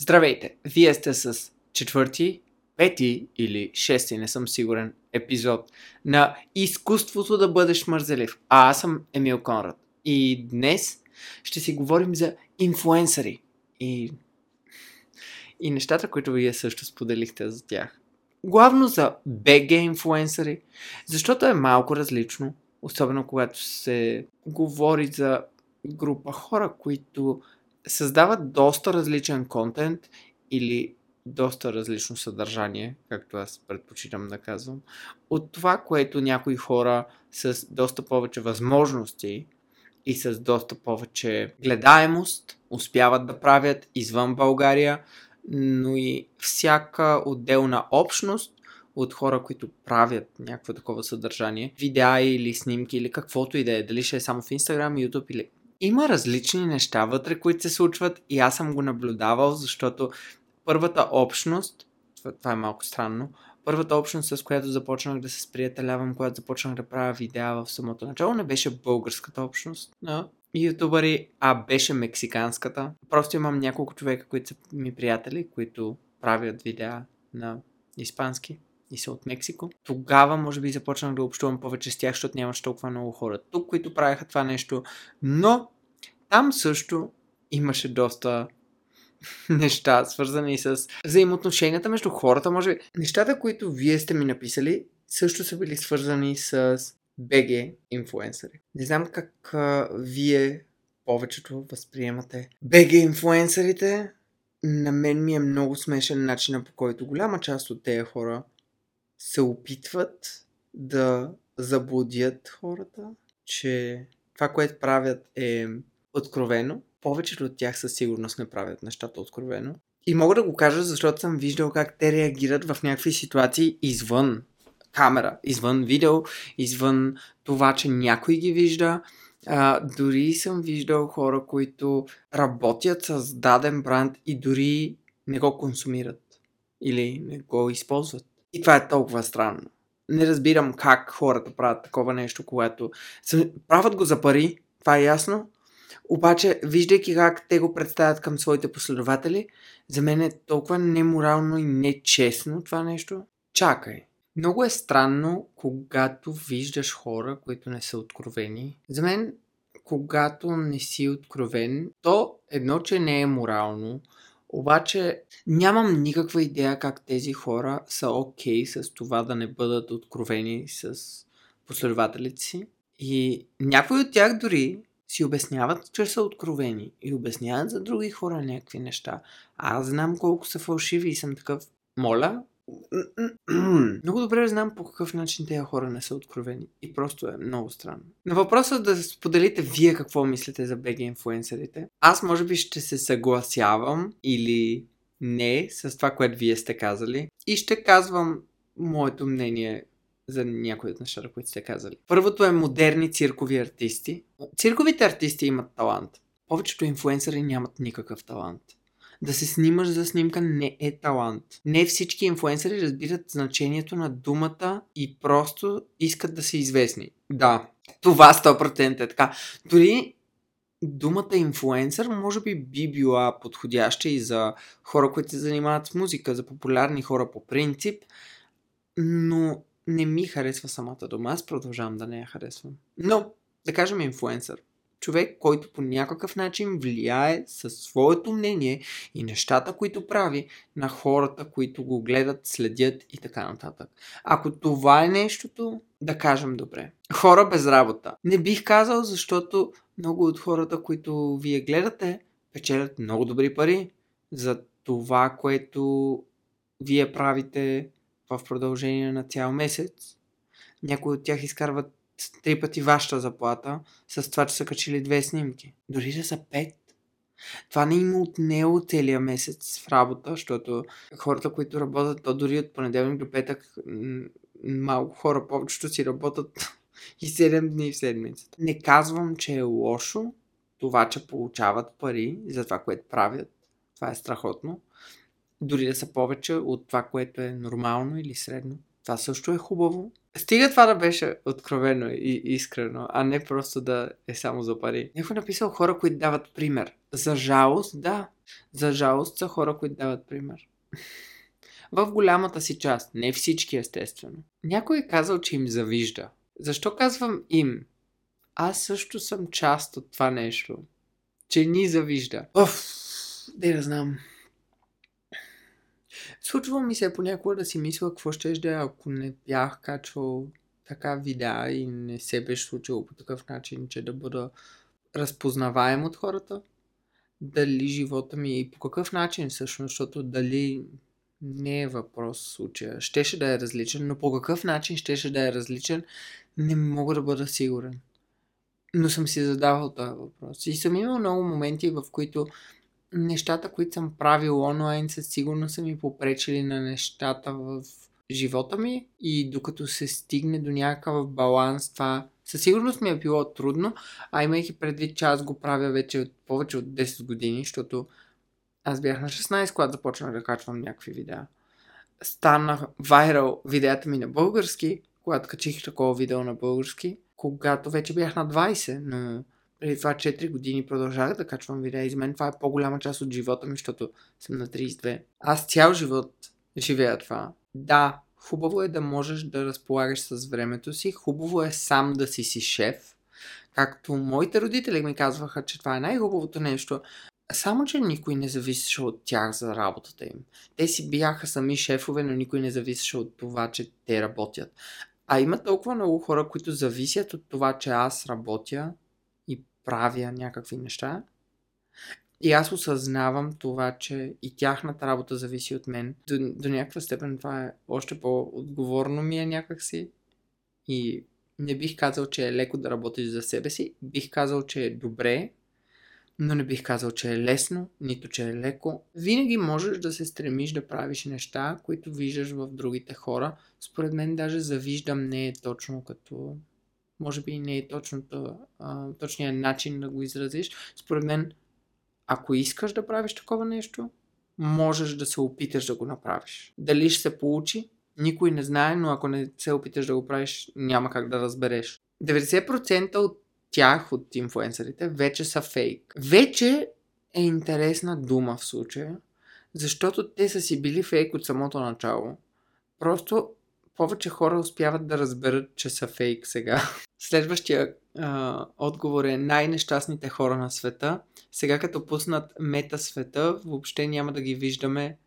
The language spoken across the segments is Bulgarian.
Здравейте! Вие сте с четвърти, пети или шести, не съм сигурен, епизод на Изкуството да бъдеш мързелив. А аз съм Емил Конрад. И днес ще си говорим за инфуенсъри. И, и нещата, които вие също споделихте за тях. Главно за БГ инфуенсъри, защото е малко различно, особено когато се говори за група хора, които създават доста различен контент или доста различно съдържание, както аз предпочитам да казвам, от това, което някои хора с доста повече възможности и с доста повече гледаемост успяват да правят извън България, но и всяка отделна общност от хора, които правят някакво такова съдържание, видеа или снимки или каквото и да е, дали ще е само в Instagram, YouTube или има различни неща вътре, които се случват и аз съм го наблюдавал, защото първата общност, това, е малко странно, първата общност, с която започнах да се сприятелявам, когато започнах да правя видеа в самото начало, не беше българската общност на ютубъри, а беше мексиканската. Просто имам няколко човека, които са ми приятели, които правят видеа на испански и са от Мексико. Тогава, може би, започнах да общувам повече с тях, защото нямаше толкова много хора тук, които правеха това нещо. Но там също имаше доста неща, свързани с взаимоотношенията между хората. Може би нещата, които вие сте ми написали, също са били свързани с БГ инфуенсъри. Не знам как а, вие повечето възприемате БГ инфуенсърите. На мен ми е много смешен начинът по който голяма част от тези хора се опитват да заблудят хората, че това, което правят е откровено. Повечето от тях със сигурност не правят нещата откровено. И мога да го кажа, защото съм виждал как те реагират в някакви ситуации извън камера, извън видео, извън това, че някой ги вижда. А, дори съм виждал хора, които работят с даден бранд и дори не го консумират или не го използват. И това е толкова странно. Не разбирам как хората правят такова нещо, когато правят го за пари, това е ясно. Обаче, виждайки как те го представят към своите последователи, за мен е толкова неморално и нечестно това нещо. Чакай. Много е странно, когато виждаш хора, които не са откровени. За мен, когато не си откровен, то едно, че не е морално, обаче нямам никаква идея как тези хора са окей okay с това да не бъдат откровени с последователите си. И някои от тях дори си обясняват, че са откровени и обясняват за други хора някакви неща. Аз знам колко са фалшиви и съм такъв. Моля, много добре знам по какъв начин тези хора не са откровени. И просто е много странно. На въпроса да споделите вие какво мислите за БГ инфуенсерите, аз може би ще се съгласявам или не с това, което вие сте казали. И ще казвам моето мнение за някои от нещата, които сте казали. Първото е модерни циркови артисти. Цирковите артисти имат талант. Повечето инфуенсъри нямат никакъв талант да се снимаш за снимка не е талант. Не всички инфуенсъри разбират значението на думата и просто искат да са известни. Да, това 100% е така. Дори думата инфуенсър може би би била подходяща и за хора, които се занимават с музика, за популярни хора по принцип, но не ми харесва самата дума. Аз продължавам да не я харесвам. Но, да кажем инфуенсър човек, който по някакъв начин влияе със своето мнение и нещата, които прави на хората, които го гледат, следят и така нататък. Ако това е нещото, да кажем добре. Хора без работа. Не бих казал, защото много от хората, които вие гледате, печелят много добри пари за това, което вие правите в продължение на цял месец. Някои от тях изкарват три пъти вашата заплата с това, че са качили две снимки. Дори да са пет. Това не има отнело целия месец в работа, защото хората, които работят, то дори от понеделник до петък, малко хора повечето си работят и 7 дни в седмицата. Не казвам, че е лошо това, че получават пари за това, което правят. Това е страхотно. Дори да са повече от това, което е нормално или средно. Това също е хубаво. Стига това да беше откровено и искрено, а не просто да е само за пари. Някой написал хора, които дават пример. За жалост, да. За жалост са хора, които дават пример. В голямата си част, не всички естествено. Някой е казал, че им завижда. Защо казвам им? Аз също съм част от това нещо. Че ни завижда. Оф, да знам. Случва ми се понякога да си мисля какво ще да ако не бях качвал така видеа и не се беше случило по такъв начин, че да бъда разпознаваем от хората. Дали живота ми и по какъв начин всъщност, защото дали не е въпрос случая. Щеше да е различен, но по какъв начин щеше да е различен, не мога да бъда сигурен. Но съм си задавал този въпрос. И съм имал много моменти, в които нещата, които съм правил онлайн, със сигурност са ми попречили на нещата в живота ми и докато се стигне до някакъв баланс, това със сигурност ми е било трудно, а имайки предвид, че аз го правя вече от повече от 10 години, защото аз бях на 16, когато започнах да качвам някакви видеа. Станах вайрал видеята ми на български, когато качих такова видео на български, когато вече бях на 20, но преди това 4 години продължавах да качвам видеа и за мен това е по-голяма част от живота ми, защото съм на 32. Аз цял живот живея това. Да, хубаво е да можеш да разполагаш с времето си, хубаво е сам да си си шеф, както моите родители ми казваха, че това е най-хубавото нещо, само, че никой не зависеше от тях за работата им. Те си бяха сами шефове, но никой не зависеше от това, че те работят. А има толкова много хора, които зависят от това, че аз работя правя някакви неща. И аз осъзнавам това, че и тяхната работа зависи от мен. До, до някаква степен това е още по-отговорно ми е някакси. И не бих казал, че е леко да работиш за себе си. Бих казал, че е добре но не бих казал, че е лесно, нито че е леко. Винаги можеш да се стремиш да правиш неща, които виждаш в другите хора. Според мен даже завиждам не е точно като... Може би не е точното, а, точният начин да го изразиш. Според мен, ако искаш да правиш такова нещо, можеш да се опиташ да го направиш. Дали ще се получи, никой не знае, но ако не се опиташ да го правиш, няма как да разбереш. 90% от тях, от инфуенсърите, вече са фейк. Вече е интересна дума в случая, защото те са си били фейк от самото начало. Просто повече хора успяват да разберат, че са фейк сега. Следващия а, отговор е най-нещастните хора на света. Сега като пуснат мета света, въобще няма да ги виждаме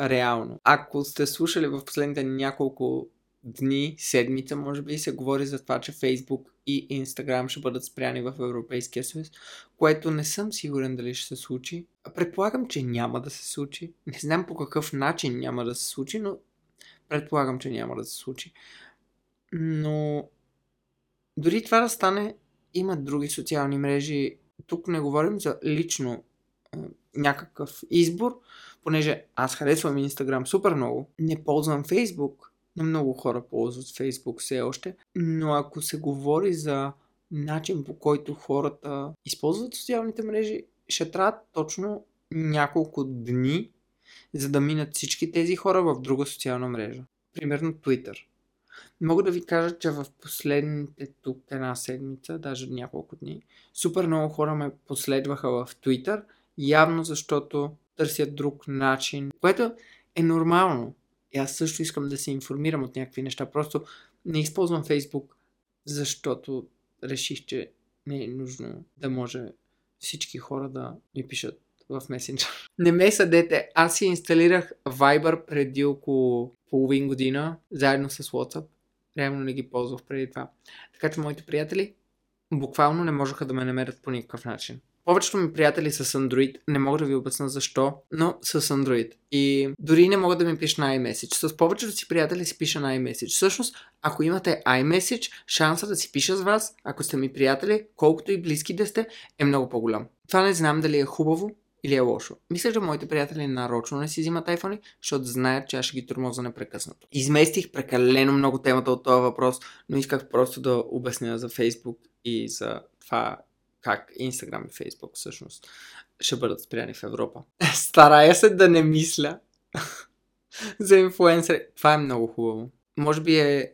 реално. Ако сте слушали в последните няколко дни, седмица, може би, се говори за това, че Фейсбук и Instagram ще бъдат спряни в Европейския съюз, което не съм сигурен дали ще се случи. Предполагам, че няма да се случи. Не знам по какъв начин няма да се случи, но предполагам, че няма да се случи. Но дори това да стане, има други социални мрежи. Тук не говорим за лично някакъв избор, понеже аз харесвам Instagram супер много, не ползвам Facebook, но много хора ползват Facebook все още. Но ако се говори за начин по който хората използват социалните мрежи, ще трябва точно няколко дни, за да минат всички тези хора в друга социална мрежа. Примерно Twitter. Мога да ви кажа, че в последните тук една седмица, даже няколко дни, супер много хора ме последваха в Twitter, явно защото търсят друг начин, което е нормално. И аз също искам да се информирам от някакви неща. Просто не използвам Фейсбук, защото реших, че не е нужно да може всички хора да ми пишат в месенджер. Не ме съдете, аз си инсталирах Viber преди около половин година, заедно с WhatsApp. Реално не ги ползвах преди това. Така че моите приятели буквално не можеха да ме намерят по никакъв начин. Повечето ми приятели с Android, не мога да ви обясна защо, но с Android. И дори не могат да ми пишат на iMessage. С повечето си приятели си пиша на iMessage. Всъщност, ако имате iMessage, шанса да си пиша с вас, ако сте ми приятели, колкото и близки да сте, е много по-голям. Това не знам дали е хубаво или е лошо. Мисля, че моите приятели нарочно не си взимат iPhone, защото знаят, че аз ще ги тормоза непрекъснато. Изместих прекалено много темата от този въпрос, но исках просто да обясня за Facebook и за това как Instagram и Facebook всъщност ще бъдат спряни в Европа. Старая се да не мисля за инфуенсър. Това е много хубаво. Може би е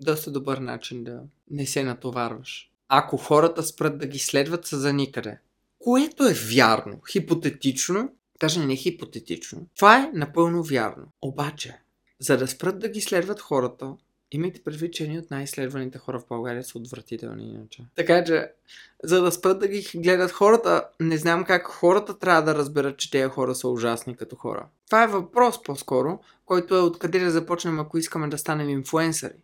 доста добър начин да не се натоварваш. Ако хората спрат да ги следват са за никъде. Което е вярно. Хипотетично, даже не хипотетично. Това е напълно вярно. Обаче, за да спрат да ги следват хората, имайте предвид, че едни от най-изследваните хора в България са отвратителни иначе. Така че, за да спрат да ги гледат хората, не знам как хората трябва да разберат, че тези хора са ужасни като хора. Това е въпрос по-скоро, който е откъде да започнем, ако искаме да станем инфуенсъри.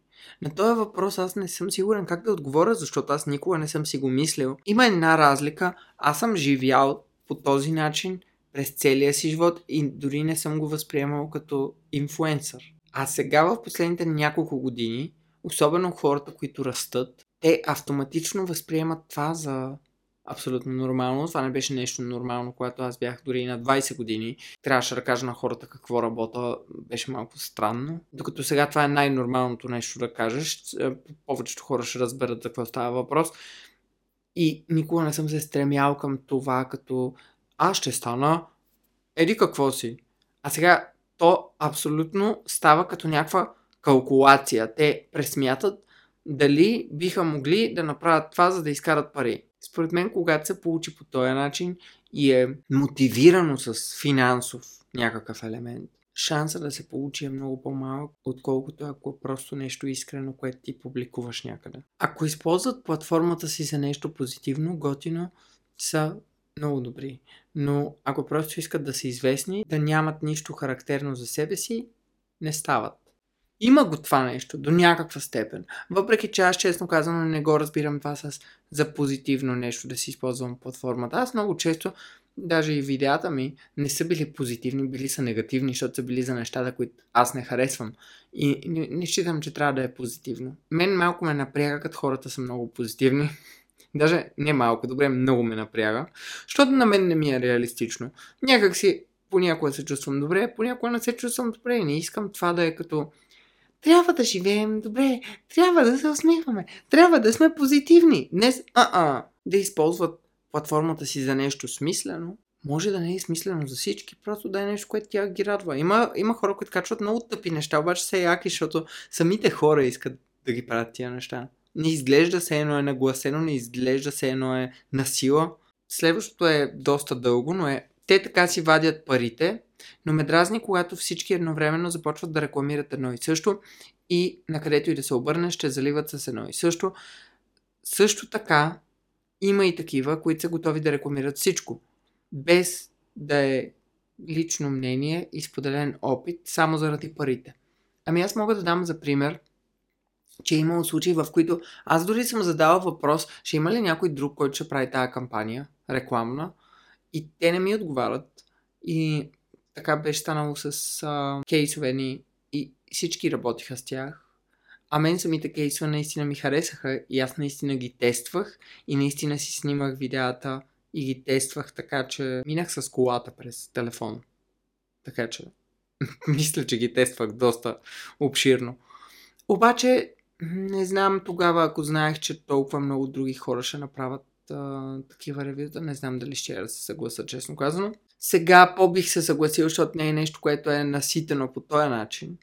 На този въпрос аз не съм сигурен как да отговоря, защото аз никога не съм си го мислил. Има една разлика. Аз съм живял по този начин през целия си живот и дори не съм го възприемал като инфуенсър. А сега в последните няколко години, особено хората, които растат, те автоматично възприемат това за абсолютно нормално. Това не беше нещо нормално, когато аз бях дори на 20 години. Трябваше да кажа на хората какво работа. Беше малко странно. Докато сега това е най-нормалното нещо да кажеш. Е, повечето хора ще разберат за какво става въпрос. И никога не съм се стремял към това, като аз ще стана еди какво си. А сега то абсолютно става като някаква калкулация. Те пресмятат дали биха могли да направят това, за да изкарат пари. Според мен, когато се получи по този начин и е мотивирано с финансов някакъв елемент, шанса да се получи е много по-малък, отколкото ако е просто нещо искрено, което ти публикуваш някъде. Ако използват платформата си за нещо позитивно, готино, са много добри. Но ако просто искат да са известни, да нямат нищо характерно за себе си, не стават. Има го това нещо до някаква степен. Въпреки че аз честно казано не го разбирам това с за позитивно нещо да си използвам платформата. Аз много често, даже и видеята ми, не са били позитивни, били са негативни, защото са били за нещата, които аз не харесвам. И не, не считам, че трябва да е позитивно. Мен малко ме напряга, като хората са много позитивни. Даже не малко, добре, много ме напряга. Защото на мен не ми е реалистично. Някак си понякога се чувствам добре, понякога не се чувствам добре и не искам това да е като трябва да живеем добре, трябва да се усмихваме, трябва да сме позитивни. Днес, а-а, да използват платформата си за нещо смислено, може да не е смислено за всички, просто да е нещо, което тя ги радва. Има, има хора, които качват много тъпи неща, обаче са яки, защото самите хора искат да ги правят тия неща. Не изглежда се едно е нагласено, не изглежда се едно е на сила. Следващото е доста дълго, но е те така си вадят парите, но ме дразни, когато всички едновременно започват да рекламират едно и също и на където и да се обърне, ще заливат с едно и също. Също така има и такива, които са готови да рекламират всичко, без да е лично мнение и споделен опит, само заради парите. Ами аз мога да дам за пример, че е имало случаи, в които аз дори съм задала въпрос, ще има ли някой друг, който ще прави тази кампания, рекламна, и те не ми отговарят. И така беше станало с а, кейсове ни и всички работиха с тях. А мен самите кейсове наистина ми харесаха и аз наистина ги тествах и наистина си снимах видеята и ги тествах така, че минах с колата през телефон. Така че мисля, че ги тествах доста обширно. Обаче не знам тогава, ако знаех, че толкова много други хора ще направят а, такива ревюта, не знам дали ще я да се съгласа, честно казано. Сега по-бих се съгласил, защото не е нещо, което е наситено по този начин.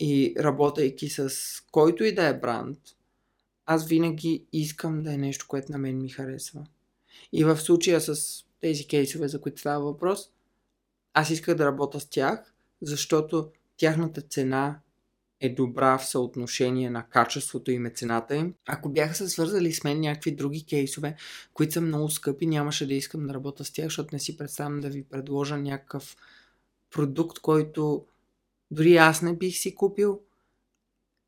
И работейки с който и да е бранд, аз винаги искам да е нещо, което на мен ми харесва. И в случая с тези кейсове, за които става въпрос, аз исках да работя с тях, защото тяхната цена е добра в съотношение на качеството и мецената им. Ако бяха се свързали с мен някакви други кейсове, които са много скъпи, нямаше да искам да работя с тях, защото не си представям да ви предложа някакъв продукт, който дори аз не бих си купил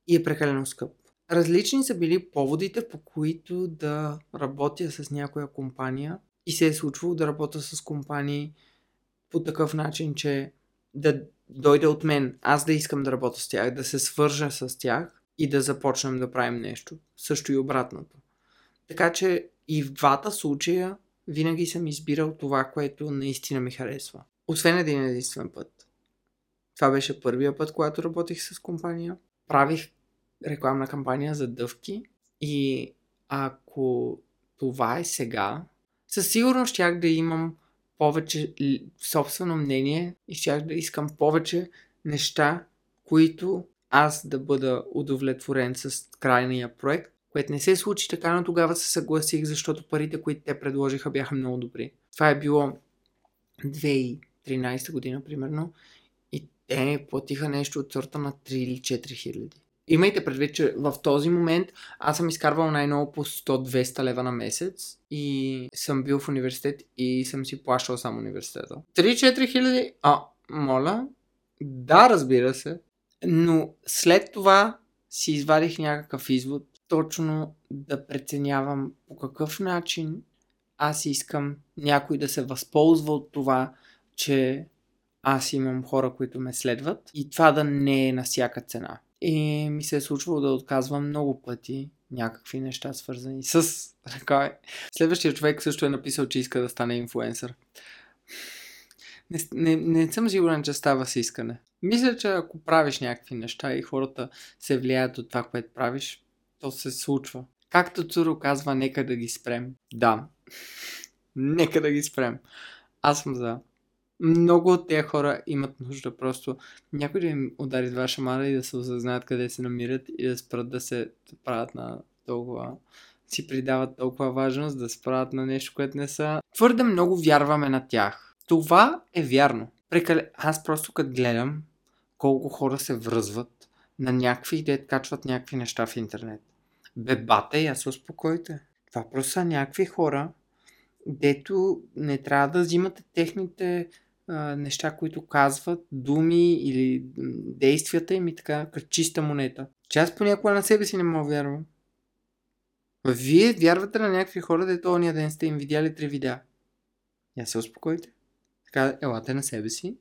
и е прекалено скъп. Различни са били поводите, по които да работя с някоя компания и се е случвало да работя с компании по такъв начин, че да дойде от мен, аз да искам да работя с тях, да се свържа с тях и да започнем да правим нещо. Също и обратното. Така че и в двата случая винаги съм избирал това, което наистина ми харесва. Освен един единствен път. Това беше първия път, когато работих с компания. Правих рекламна кампания за дъвки и ако това е сега, със сигурност щях да имам повече собствено мнение и щях да искам повече неща, които аз да бъда удовлетворен с крайния проект, което не се случи така, но тогава се съгласих, защото парите, които те предложиха, бяха много добри. Това е било 2013 2013 година, примерно, и те платиха нещо от сорта на 3 или 4 хиляди. Имайте предвид, че в този момент аз съм изкарвал най-много по 100-200 лева на месец и съм бил в университет и съм си плащал само университета. 3-4 хиляди? А, моля? Да, разбира се. Но след това си извадих някакъв извод, точно да преценявам по какъв начин аз искам някой да се възползва от това, че аз имам хора, които ме следват и това да не е на всяка цена. И ми се е случвало да отказвам много пъти някакви неща, свързани с ръка. Следващия човек също е написал, че иска да стане инфуенсър. Не, не, не съм сигурен, че става с искане. Мисля, че ако правиш някакви неща и хората се влияят от това, което правиш, то се случва. Както Цуро казва, нека да ги спрем. Да, нека да ги спрем. Аз съм за. Много от тези хора имат нужда просто някой да им удари два шамара и да се осъзнаят къде се намират и да спрат да се правят на толкова си придават толкова важност да спрат на нещо, което не са. Твърде много вярваме на тях. Това е вярно. Прекале... Аз просто като гледам колко хора се връзват на някакви идеи, качват някакви неща в интернет. Бе, бате, я се успокойте. Това просто са някакви хора, дето не трябва да взимате техните неща, които казват, думи или действията им и така, чиста монета. Че аз понякога на себе си не мога вярвам. Вие вярвате на някакви хора, дето ония ден сте им видяли три видеа. Я се успокойте. Така, елате на себе си.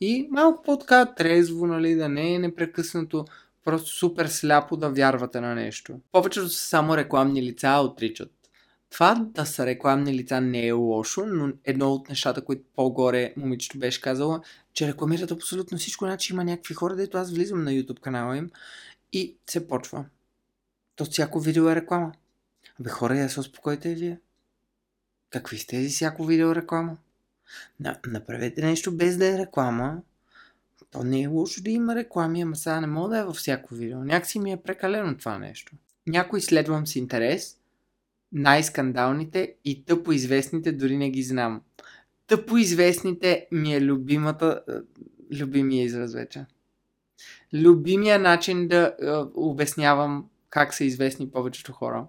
И малко по-така трезво, нали, да не е непрекъснато просто супер сляпо да вярвате на нещо. Повечето са само рекламни лица отричат. Това да са рекламни лица не е лошо, но едно от нещата, които по-горе момичето беше казала, че рекламират абсолютно всичко, значи има някакви хора, дето аз влизам на YouTube канала им и се почва. То всяко видео е реклама. Абе хора, я се успокойте вие. Какви сте тези всяко видео е реклама? На, направете нещо без да е реклама. То не е лошо да има реклами, ама сега не мога да е във всяко видео. Някакси ми е прекалено това нещо. Някой следвам с интерес, най-скандалните и тъпо известните дори не ги знам. Тъпо известните ми е любимата, е, любимия израз вече. Любимия начин да е, обяснявам как са известни повечето хора.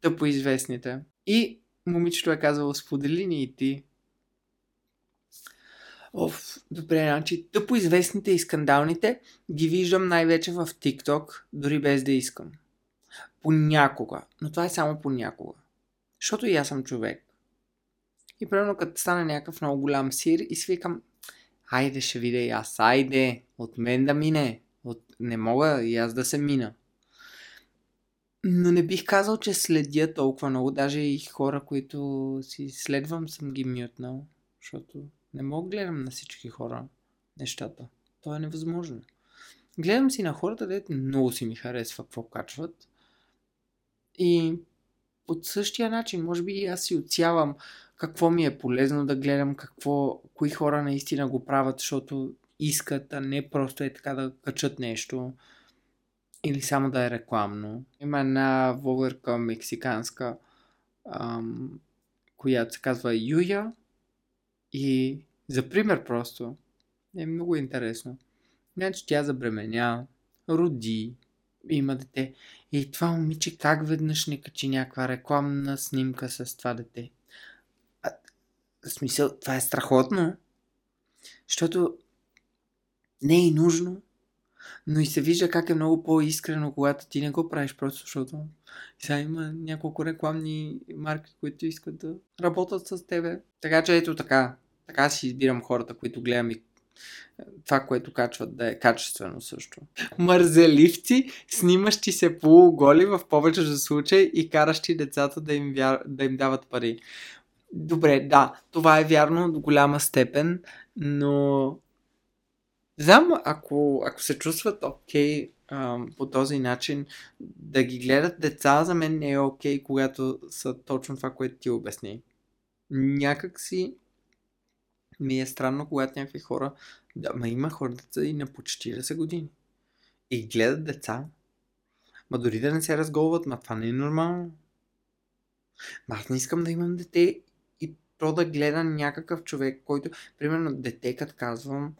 Тъпо известните. И момичето е казало, сподели ни и ти. Оф, добре, значи тъпо известните и скандалните ги виждам най-вече в TikTok, дори без да искам. Понякога. Но това е само понякога. Защото и аз съм човек. И примерно като стане някакъв много голям сир и свикам, айде ще видя и аз, айде, от мен да мине. От... Не мога и аз да се мина. Но не бих казал, че следя толкова много. Даже и хора, които си следвам, съм ги мютнал. Защото не мога гледам на всички хора нещата. Това е невъзможно. Гледам си на хората, дето много си ми харесва какво качват. И по същия начин, може би и аз си отсявам какво ми е полезно да гледам, какво, кои хора наистина го правят, защото искат, а не просто е така да качат нещо или само да е рекламно. Има една влогърка мексиканска, ам, която се казва Юя и за пример просто е много интересно. Значи тя забременя, роди, има дете. И това момиче как веднъж не качи някаква рекламна снимка с това дете? А, в смисъл, това е страхотно. Защото не е нужно, но и се вижда как е много по-искрено, когато ти не го правиш просто, защото сега има няколко рекламни марки, които искат да работят с тебе. Така че ето така. Така си избирам хората, които гледам и това, което качват да е качествено също. Мързеливци, снимащи се полуголи в повечето случаи и каращи децата да им, вяр... да им дават пари. Добре, да, това е вярно до голяма степен, но знам, ако, ако се чувстват окей okay, по този начин, да ги гледат деца за мен не е окей, okay, когато са точно това, което ти обясни. Някак си ми е странно, когато някакви хора, да, ма има хора деца и на по 40 години. И гледат деца. Ма дори да не се разголват, ма това не е нормално. Ма аз не искам да имам дете и защо да гледа някакъв човек, който, примерно, дете, като казвам,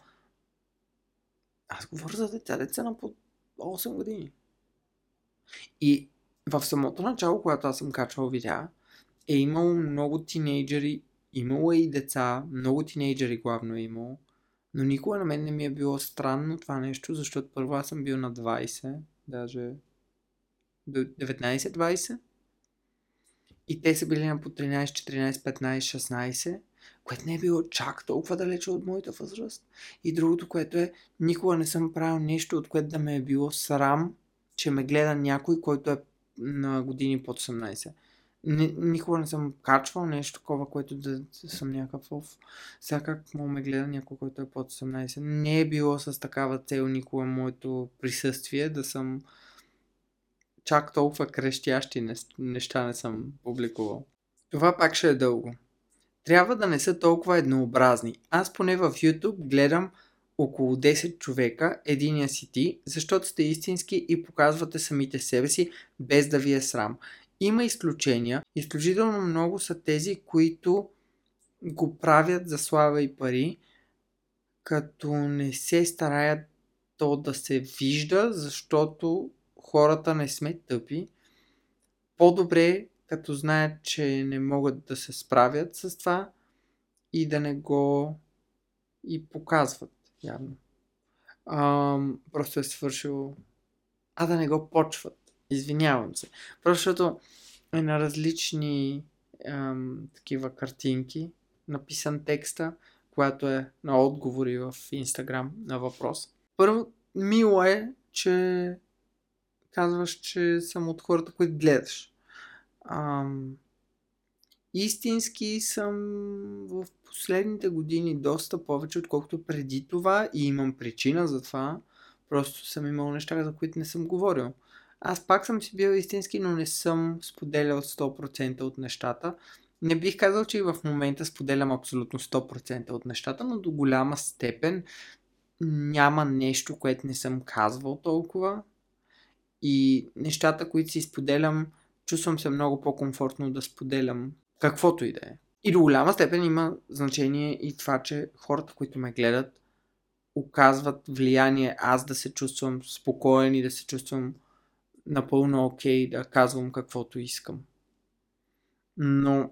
аз говоря за деца, деца на по 8 години. И в самото начало, когато аз съм качвал видеа, е имало много тинейджери, имало е и деца, много тинейджери главно е имало, но никога на мен не ми е било странно това нещо, защото първо аз съм бил на 20, даже до 19-20. И те са били на по 13, 14, 15, 16, което не е било чак толкова далече от моята възраст. И другото, което е, никога не съм правил нещо, от което да ме е било срам, че ме гледа някой, който е на години под 18. Никога не съм качвал нещо такова, което да съм някакъв. Сега как мога ме гледа някой, който е под 18. Не е било с такава цел никога моето присъствие да съм чак толкова крещящи неща не съм публикувал. Това пак ще е дълго. Трябва да не са толкова еднообразни. Аз поне в YouTube гледам около 10 човека, единия си ти, защото сте истински и показвате самите себе си, без да ви е срам. Има изключения. Изключително много са тези, които го правят за слава и пари, като не се стараят то да се вижда, защото хората не сме тъпи. По-добре, като знаят, че не могат да се справят с това и да не го и показват, явно. А, просто е свършил... А да не го почват. Извинявам се. Просто защото е на различни ам, такива картинки, написан текста, която е на отговори в Инстаграм на въпрос. Първо, мило е, че казваш, че съм от хората, които гледаш. Ам, истински съм в последните години доста повече, отколкото преди това и имам причина за това. Просто съм имал неща, за които не съм говорил. Аз пак съм си бил истински, но не съм споделял 100% от нещата. Не бих казал, че и в момента споделям абсолютно 100% от нещата, но до голяма степен няма нещо, което не съм казвал толкова. И нещата, които си споделям, чувствам се много по-комфортно да споделям каквото и да е. И до голяма степен има значение и това, че хората, които ме гледат, оказват влияние аз да се чувствам спокоен и да се чувствам напълно окей okay, да казвам каквото искам. Но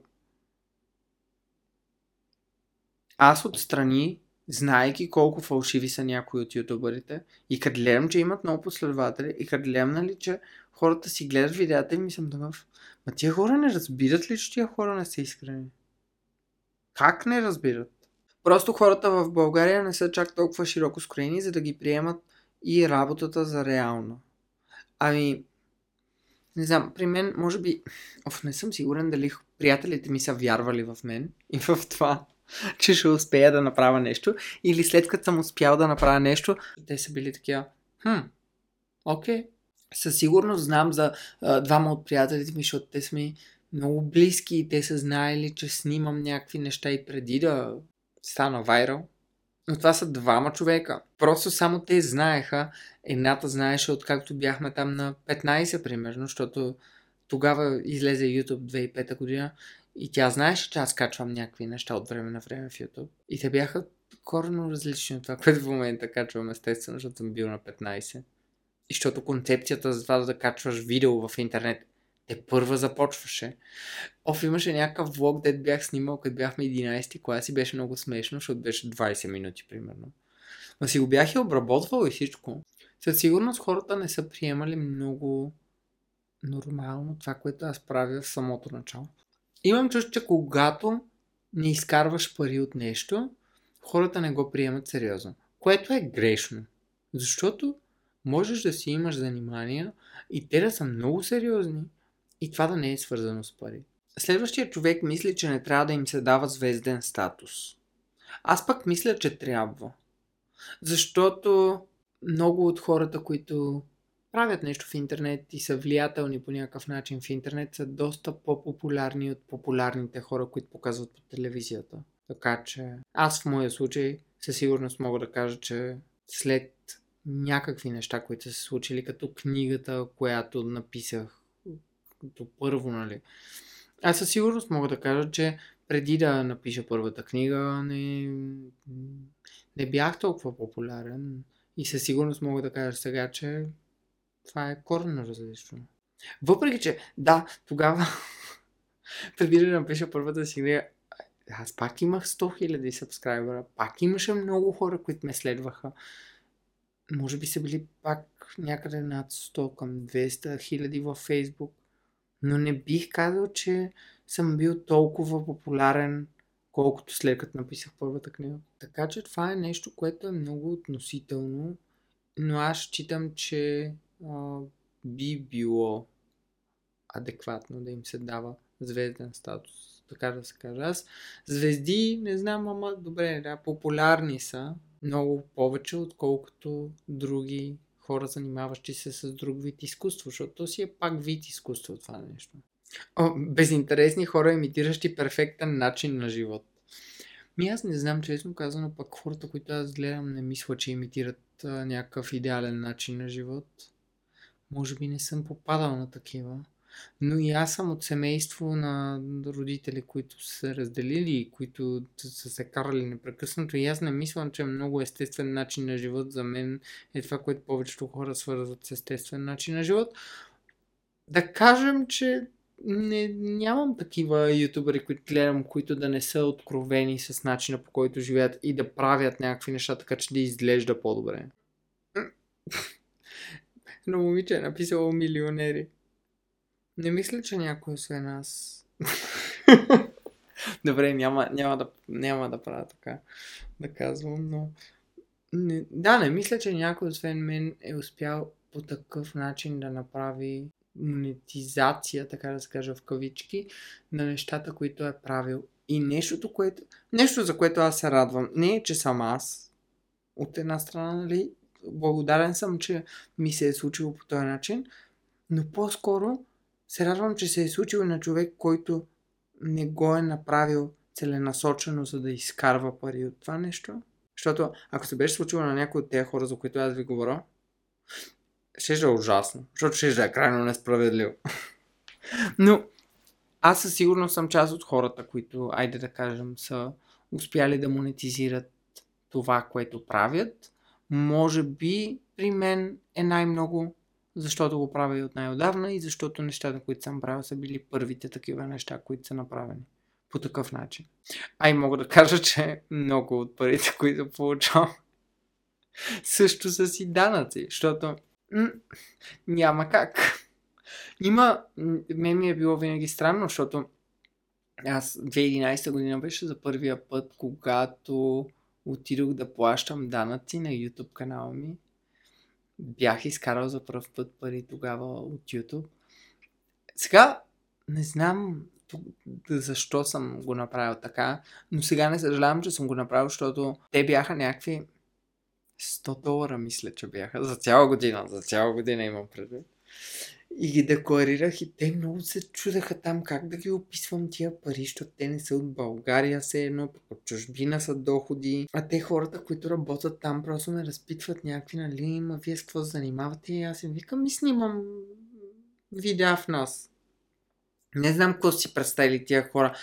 аз отстрани знаеки колко фалшиви са някои от ютубърите и като гледам, че имат много последователи и като гледам, нали, че хората си гледат видеята и ми съм такъв, ма тия хора не разбират ли, че тия хора не са искрени? Как не разбират? Просто хората в България не са чак толкова широко скроени, за да ги приемат и работата за реално. Ами, не знам, при мен, може би, оф, не съм сигурен дали приятелите ми са вярвали в мен и в това, че ще успея да направя нещо. Или след като съм успял да направя нещо, те са били такива, хм, окей. Със сигурност знам за а, двама от приятелите ми, защото те са ми много близки и те са знаели, че снимам някакви неща и преди да стана вайрал. Но това са двама човека. Просто само те знаеха. Едната знаеше откакто бяхме там на 15 примерно, защото тогава излезе YouTube 2005 година и тя знаеше, че аз качвам някакви неща от време на време в YouTube. И те бяха коренно различни от това, което в момента качвам, естествено, защото съм бил на 15. И защото концепцията за това да качваш видео в интернет те първа започваше. Оф, имаше някакъв влог, дед бях снимал, като бяхме 11 клас и беше много смешно, защото беше 20 минути, примерно. Но си го бях и обработвал и всичко. Със сигурност хората не са приемали много нормално това, което аз правя в самото начало. Имам чувство, че когато не изкарваш пари от нещо, хората не го приемат сериозно. Което е грешно. Защото можеш да си имаш занимания и те да са много сериозни и това да не е свързано с пари. Следващия човек мисли, че не трябва да им се дава звезден статус. Аз пък мисля, че трябва. Защото много от хората, които правят нещо в интернет и са влиятелни по някакъв начин в интернет, са доста по-популярни от популярните хора, които показват по телевизията. Така че аз в моя случай със сигурност мога да кажа, че след някакви неща, които са се случили, като книгата, която написах като първо, нали, аз със сигурност мога да кажа, че преди да напиша първата книга, не, не бях толкова популярен. И със сигурност мога да кажа сега, че това е коренно различно. Въпреки, че да, тогава преди да напиша първата си книга, аз пак имах 100 000 сабскрайбера, пак имаше много хора, които ме следваха. Може би са били пак някъде над 100 към 200 хиляди във Фейсбук. Но не бих казал, че съм бил толкова популярен, колкото след като написах първата книга. Така че това е нещо, което е много относително, но аз считам, че а, би било адекватно да им се дава звезден статус, така да се каже. Аз звезди, не знам, ама добре, да, популярни са много повече, отколкото други хора, занимаващи се с друг вид изкуство, защото то си е пак вид изкуство това нещо. О, безинтересни хора, имитиращи перфектен начин на живот. Ми аз не знам, честно казано, пък хората, които аз гледам, не мисля, че имитират а, някакъв идеален начин на живот. Може би не съм попадал на такива. Но и аз съм от семейство на родители, които са разделили и които са се карали непрекъснато. И аз не мислям, че е много естествен начин на живот за мен е това, което повечето хора свързват с естествен начин на живот. Да кажем, че не, нямам такива ютубери, които гледам, които да не са откровени с начина по който живеят и да правят някакви неща, така че да изглежда по-добре. Но момиче е написало милионери. Не мисля, че някой освен аз. Добре, няма, няма, да, няма да правя така, да казвам, но... Не, да, не мисля, че някой освен мен е успял по такъв начин да направи монетизация, така да се каже в кавички, на нещата, които е правил. И нещото, което... Нещо, за което аз се радвам, не е, че съм аз, от една страна, нали, благодарен съм, че ми се е случило по този начин, но по-скоро се радвам, че се е случило на човек, който не го е направил целенасочено, за да изкарва пари от това нещо. Защото ако се беше случило на някой от тези хора, за които аз ви говоря, ще е ужасно. Защото ще е крайно несправедливо. Но аз със сигурност съм част от хората, които, айде да кажем, са успяли да монетизират това, което правят. Може би при мен е най-много защото го правя и от най-отдавна и защото нещата, които съм правил, са били първите такива неща, които са направени по такъв начин. А и мога да кажа, че много от парите, които получавам, също са си данъци, защото няма как. Има, мен ми е било винаги странно, защото аз 2011 година беше за първия път, когато отидох да плащам данъци на YouTube канала ми бях изкарал за първ път пари тогава от YouTube. Сега не знам защо съм го направил така, но сега не съжалявам, че съм го направил, защото те бяха някакви 100 долара, мисля, че бяха. За цяла година. За цяла година имам предвид. И ги декларирах и те много се чудаха там как да ги описвам тия пари, защото те не са от България, все едно, от чужбина са доходи. А те хората, които работят там, просто ме разпитват някакви, нали, ма вие с какво занимавате? И аз им викам и снимам видеа в нас. Не знам какво си представили тия хора.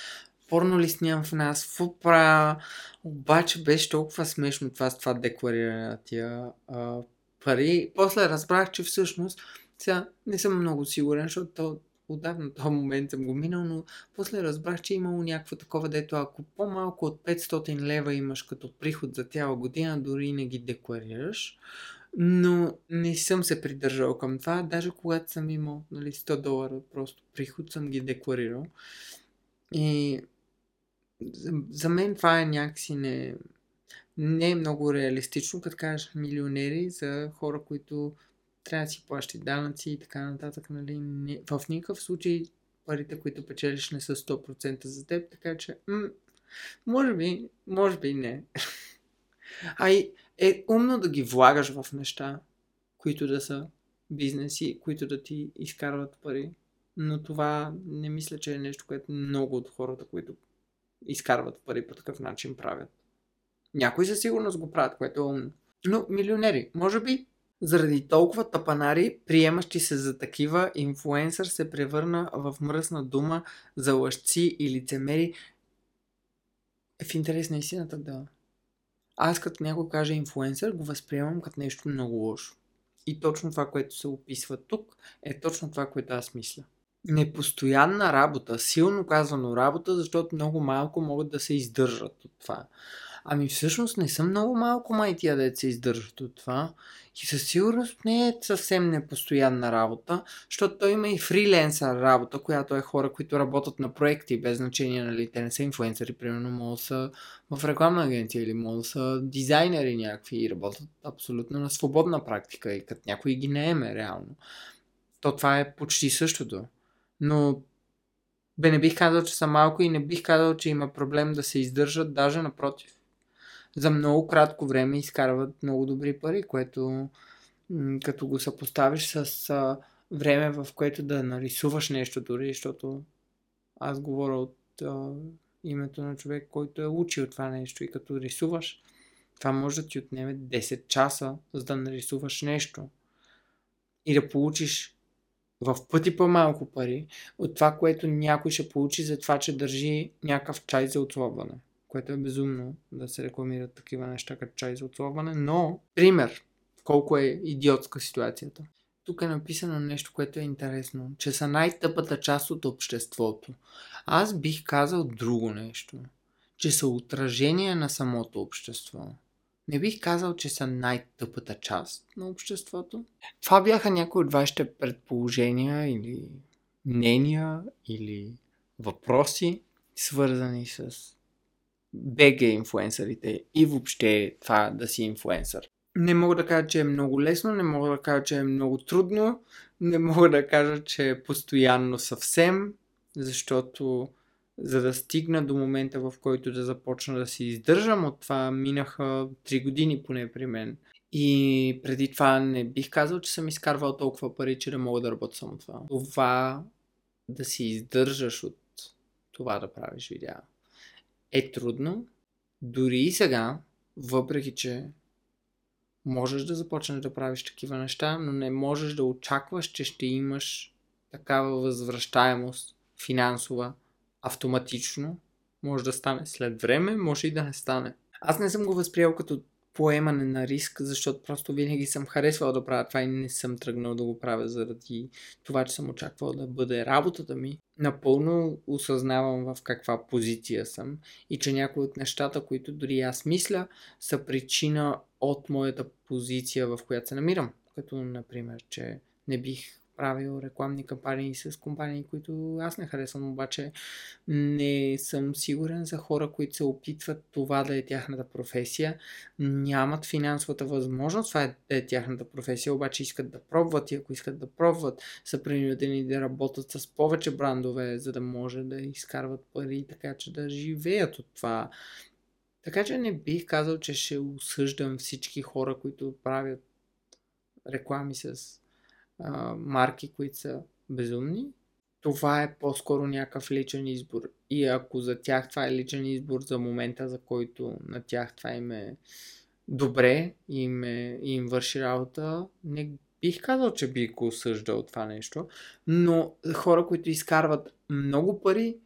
Порно ли снимам в нас? Фу правя? Обаче беше толкова смешно това с това деклариране на тия а, пари. После разбрах, че всъщност сега не съм много сигурен, защото то, отдавна този момент съм го минал, но после разбрах, че е имало някакво такова, дето ако по-малко от 500 лева имаш като приход за цяла година, дори не ги декларираш. Но не съм се придържал към това, даже когато съм имал нали, 100 долара просто приход, съм ги декларирал. И за, за мен това е някакси не, не е много реалистично, като кажеш милионери за хора, които трябва да си плащи данъци и така нататък. Нали? Не, в никакъв случай парите, които печелиш не са 100% за теб, така че м- може би, може би не. А и е умно да ги влагаш в неща, които да са бизнеси, които да ти изкарват пари. Но това не мисля, че е нещо, което много от хората, които изкарват пари по такъв начин правят. Някои със сигурност го правят, което е умно. Но милионери, може би заради толкова тапанари, приемащи се за такива, инфуенсър се превърна в мръсна дума за лъжци и лицемери. е в интерес на истината да. Аз като някой каже инфуенсър, го възприемам като нещо много лошо. И точно това, което се описва тук, е точно това, което аз мисля. Непостоянна работа, силно казано работа, защото много малко могат да се издържат от това. Ами всъщност не съм много малко май тия да се издържат от това. И със сигурност не е съвсем непостоянна работа, защото той има и фриленсър работа, която е хора, които работят на проекти, без значение, нали, те не са инфлуенсъри, примерно, могат да са в рекламна агенция или могат да са дизайнери някакви и работят абсолютно на свободна практика и като някой ги не еме реално. То това е почти същото. Но бе не бих казал, че са малко и не бих казал, че има проблем да се издържат, даже напротив за много кратко време изкарват много добри пари, което като го съпоставиш с време, в което да нарисуваш нещо дори, защото аз говоря от а, името на човек, който е учил това нещо и като рисуваш, това може да ти отнеме 10 часа, за да нарисуваш нещо и да получиш в пъти по-малко пари от това, което някой ще получи за това, че държи някакъв чай за отслабване което е безумно да се рекламират такива неща като чай за отслабване, но пример колко е идиотска ситуацията. Тук е написано нещо, което е интересно, че са най-тъпата част от обществото. Аз бих казал друго нещо, че са отражение на самото общество. Не бих казал, че са най-тъпата част на обществото. Това бяха някои от вашите предположения или мнения или въпроси, свързани с БГ инфуенсърите и въобще това да си инфуенсър. Не мога да кажа, че е много лесно, не мога да кажа, че е много трудно, не мога да кажа, че е постоянно съвсем, защото за да стигна до момента, в който да започна да си издържам от това, минаха 3 години поне при мен. И преди това не бих казал, че съм изкарвал толкова пари, че да мога да работя само това. Това да си издържаш от това да правиш видео е трудно, дори и сега, въпреки че можеш да започнеш да правиш такива неща, но не можеш да очакваш, че ще имаш такава възвръщаемост финансова автоматично. Може да стане след време, може и да не стане. Аз не съм го възприел като поемане на риск, защото просто винаги съм харесвал да правя това и не съм тръгнал да го правя заради това, че съм очаквал да бъде работата ми. Напълно осъзнавам в каква позиция съм и че някои от нещата, които дори аз мисля, са причина от моята позиция, в която се намирам. Като, например, че не бих правил рекламни кампании с компании, които аз не харесвам, обаче не съм сигурен за хора, които се опитват това да е тяхната професия, нямат финансовата възможност това е, да е тяхната професия, обаче искат да пробват и ако искат да пробват, са принудени да работят с повече брандове, за да може да изкарват пари, така че да живеят от това. Така че не бих казал, че ще осъждам всички хора, които правят реклами с а, марки, които са безумни, това е по-скоро някакъв личен избор. И ако за тях това е личен избор за момента, за който на тях това им е добре и им, е, им върши работа, не бих казал, че би го осъждал това нещо, но хора, които изкарват много пари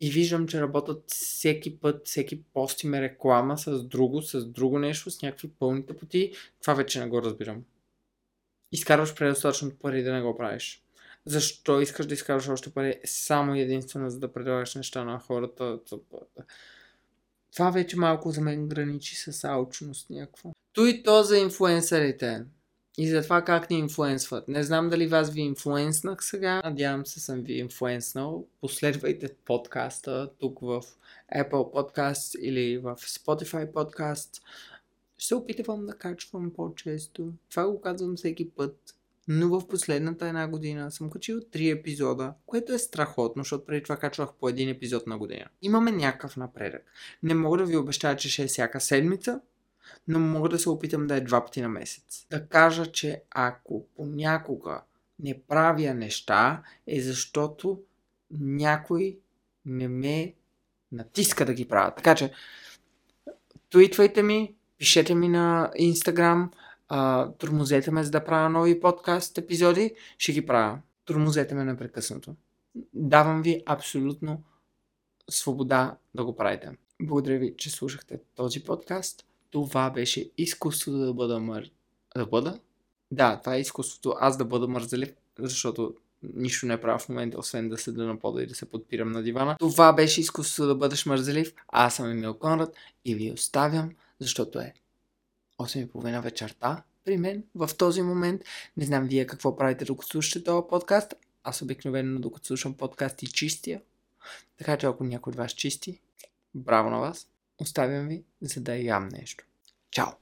и виждам, че работят всеки път, всеки пост им е реклама с друго, с друго нещо, с някакви пълни тъпоти, това вече не го разбирам изкарваш предостатъчно пари да не го правиш. Защо искаш да изкарваш още пари само единствено за да предлагаш неща на хората? Това вече малко за мен граничи с алчност някаква. То и то за инфуенсърите. И за това как ни инфлуенсват. Не знам дали вас ви инфлуенснах сега. Надявам се съм ви инфлуенснал. Последвайте подкаста тук в Apple Podcast или в Spotify Podcast. Ще се опитвам да качвам по-често. Това го казвам всеки път. Но в последната една година съм качил 3 епизода, което е страхотно, защото преди това качвах по един епизод на година. Имаме някакъв напредък. Не мога да ви обещая, че ще е всяка седмица, но мога да се опитам да е два пъти на месец. Да кажа, че ако понякога не правя неща, е защото някой не ме натиска да ги правя. Така че, твитвайте ми, Пишете ми на Instagram, а, тормозете ме за да правя нови подкаст епизоди, ще ги правя. Тормозете ме непрекъснато. Давам ви абсолютно свобода да го правите. Благодаря ви, че слушахте този подкаст. Това беше изкуството да бъда мър... Да бъда? Да, това е изкуството аз да бъда мързелив, защото нищо не правя в момента, освен да седа на пода и да се подпирам на дивана. Това беше изкуството да бъдеш мързелив. Аз съм Емил Конрад и ви оставям, защото е 8.30 вечерта при мен в този момент. Не знам вие какво правите докато слушате този подкаст. Аз обикновено докато слушам подкаст и чистия. Така че ако някой от вас чисти, браво на вас. Оставям ви, за да ям нещо. Чао!